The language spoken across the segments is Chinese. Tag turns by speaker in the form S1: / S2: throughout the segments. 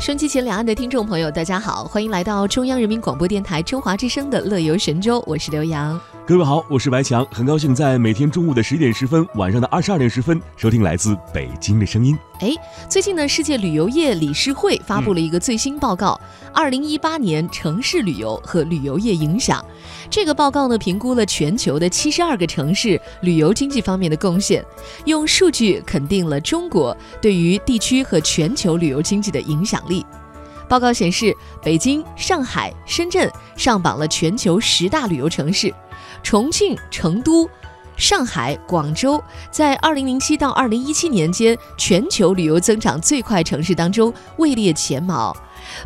S1: 收机前两岸的听众朋友，大家好，欢迎来到中央人民广播电台中华之声的《乐游神州》，我是刘洋。
S2: 各位好，我是白强，很高兴在每天中午的十点十分、晚上的二十二点十分收听来自北京的声音。
S1: 哎，最近呢，世界旅游业理事会发布了一个最新报告，《二零一八年城市旅游和旅游业影响》。这个报告呢，评估了全球的七十二个城市旅游经济方面的贡献，用数据肯定了中国对于地区和全球旅游经济的影响力。报告显示，北京、上海、深圳上榜了全球十大旅游城市。重庆、成都、上海、广州在2007到2017年间全球旅游增长最快城市当中位列前茅。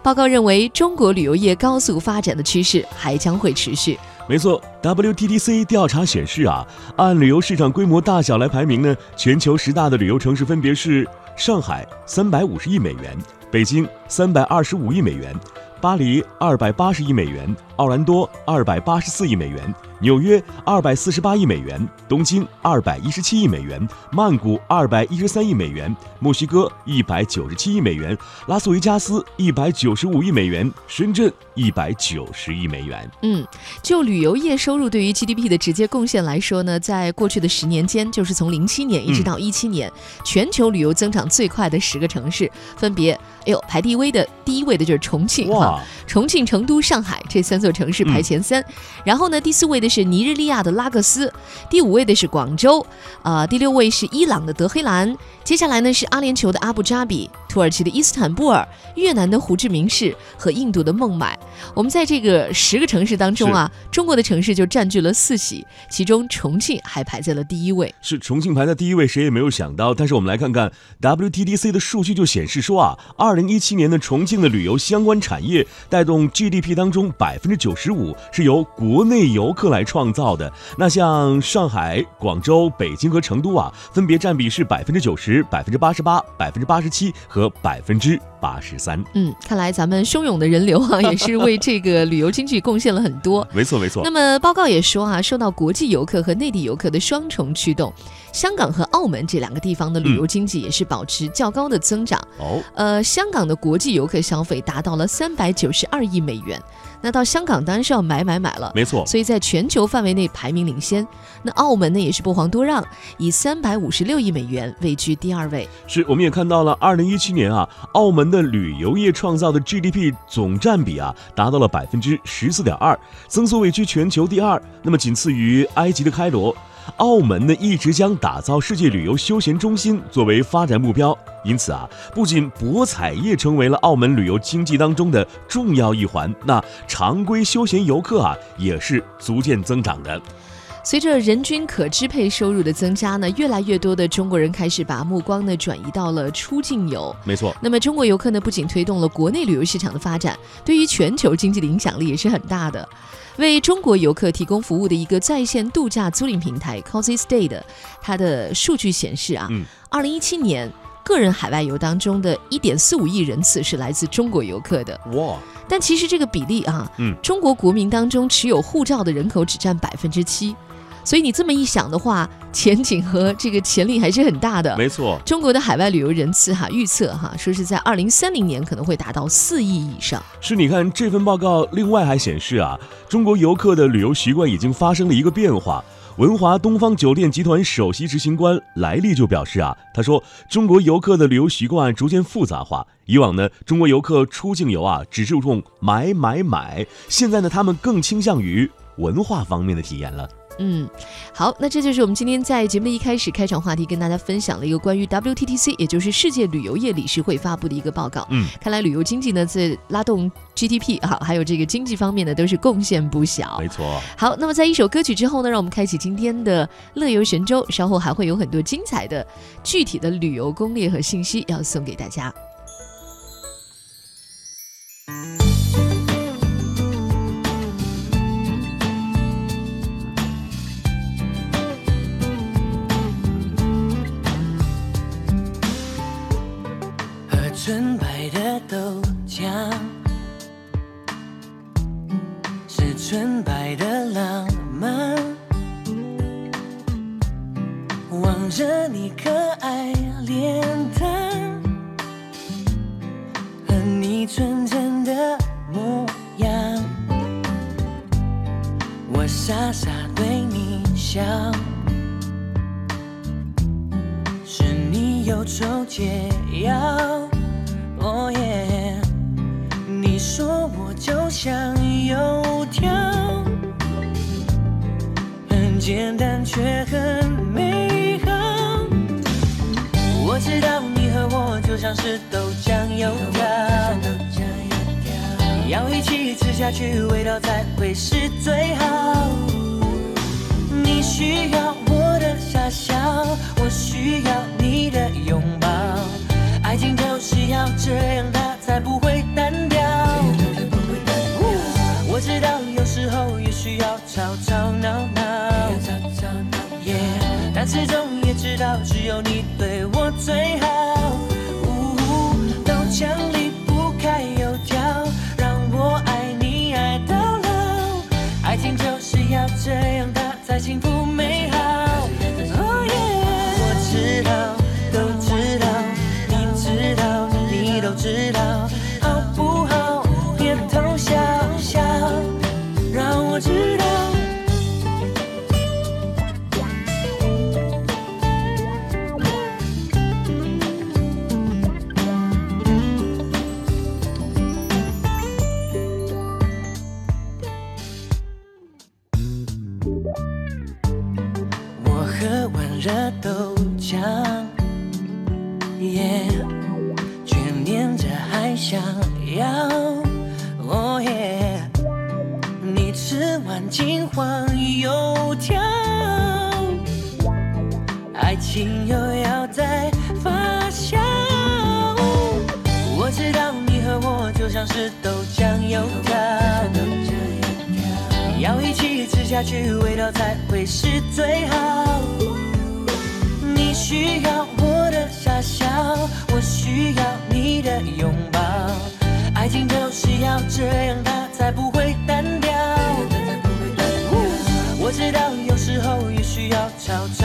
S1: 报告认为，中国旅游业高速发展的趋势还将会持续。
S2: 没错，WTTC 调查显示啊，按旅游市场规模大小来排名呢，全球十大的旅游城市分别是上海三百五十亿美元，北京三百二十五亿美元，巴黎二百八十亿美元，奥兰多二百八十四亿美元。纽约二百四十八亿美元，东京二百一十七亿美元，曼谷二百一十三亿美元，墨西哥一百九十七亿美元，拉斯维加斯一百九十五亿美元，深圳一百九十亿美元。
S1: 嗯，就旅游业收入对于 GDP 的直接贡献来说呢，在过去的十年间，就是从零七年一直到一七年，全球旅游增长最快的十个城市分别，哎呦，排第一位的第一位的就是重庆哈，重庆、成都、上海这三座城市排前三，然后呢，第四位的是。是尼日利亚的拉各斯，第五位的是广州，啊，第六位是伊朗的德黑兰，接下来呢是阿联酋的阿布扎比。土耳其的伊斯坦布尔、越南的胡志明市和印度的孟买，我们在这个十个城市当中啊，中国的城市就占据了四席，其中重庆还排在了第一位。
S2: 是重庆排在第一位，谁也没有想到。但是我们来看看 WTDC 的数据就显示说啊，二零一七年的重庆的旅游相关产业带动 GDP 当中百分之九十五是由国内游客来创造的。那像上海、广州、北京和成都啊，分别占比是百分之九十、百分之八十八、百分之八十七和。百分之八十三。
S1: 嗯，看来咱们汹涌的人流啊，也是为这个旅游经济贡献了很多。
S2: 没错，没错。
S1: 那么报告也说啊，受到国际游客和内地游客的双重驱动，香港和澳门这两个地方的旅游经济也是保持较高的增长。哦，呃，香港的国际游客消费达到了三百九十二亿美元。那到香港当然是要买买买了，
S2: 没错。
S1: 所以在全球范围内排名领先。那澳门呢也是不遑多让，以三百五十六亿美元位居第二位。
S2: 是，我们也看到了，二零一七年啊，澳门的旅游业创造的 GDP 总占比啊，达到了百分之十四点二，增速位居全球第二，那么仅次于埃及的开罗。澳门呢一直将打造世界旅游休闲中心作为发展目标，因此啊，不仅博彩业成为了澳门旅游经济当中的重要一环，那常规休闲游客啊也是逐渐增长的。
S1: 随着人均可支配收入的增加呢，越来越多的中国人开始把目光呢转移到了出境游。
S2: 没错，
S1: 那么中国游客呢不仅推动了国内旅游市场的发展，对于全球经济的影响力也是很大的。为中国游客提供服务的一个在线度假租赁平台 Cozy Stay 的，它的数据显示啊，二零一七年个人海外游当中的一点四五亿人次是来自中国游客的。哇！但其实这个比例啊，嗯，中国国民当中持有护照的人口只占百分之七。所以你这么一想的话，前景和这个潜力还是很大的。
S2: 没错，
S1: 中国的海外旅游人次哈，预测哈，说是在二零三零年可能会达到四亿以上。
S2: 是，你看这份报告，另外还显示啊，中国游客的旅游习惯已经发生了一个变化。文华东方酒店集团首席执行官莱利就表示啊，他说中国游客的旅游习惯逐渐复杂化。以往呢，中国游客出境游啊，只注重买买买，现在呢，他们更倾向于文化方面的体验了。
S1: 嗯，好，那这就是我们今天在节目的一开始开场话题，跟大家分享了一个关于 WTTC，也就是世界旅游业理事会发布的一个报告。嗯，看来旅游经济呢，在拉动 GDP 哈，还有这个经济方面呢，都是贡献不小。
S2: 没错。
S1: 好，那么在一首歌曲之后呢，让我们开启今天的乐游神州，稍后还会有很多精彩的具体的旅游攻略和信息要送给大家。着你可爱脸蛋，和你。
S3: 纯真的模样，我傻傻对你笑，是你有抽解药，哦耶！你说我就像油条，很简单却就像是豆浆油条，要一起吃下去，味道才会是最好。你需要我的傻笑，我需要你的拥抱，爱情就是要这样，它才不会单调。我知道有时候也需要吵吵闹闹。但始终也知道，只有你对我最好。豆浆，耶，却念着还想要，哦耶！你吃完金黄油条，爱情又要再发酵。我知道你和我就像是豆浆油条。要一起吃下去，味道才会是最好。你需要我的傻笑，我需要你的拥抱。爱情就是要这样，它才不会单调。我知道有时候也需要吵吵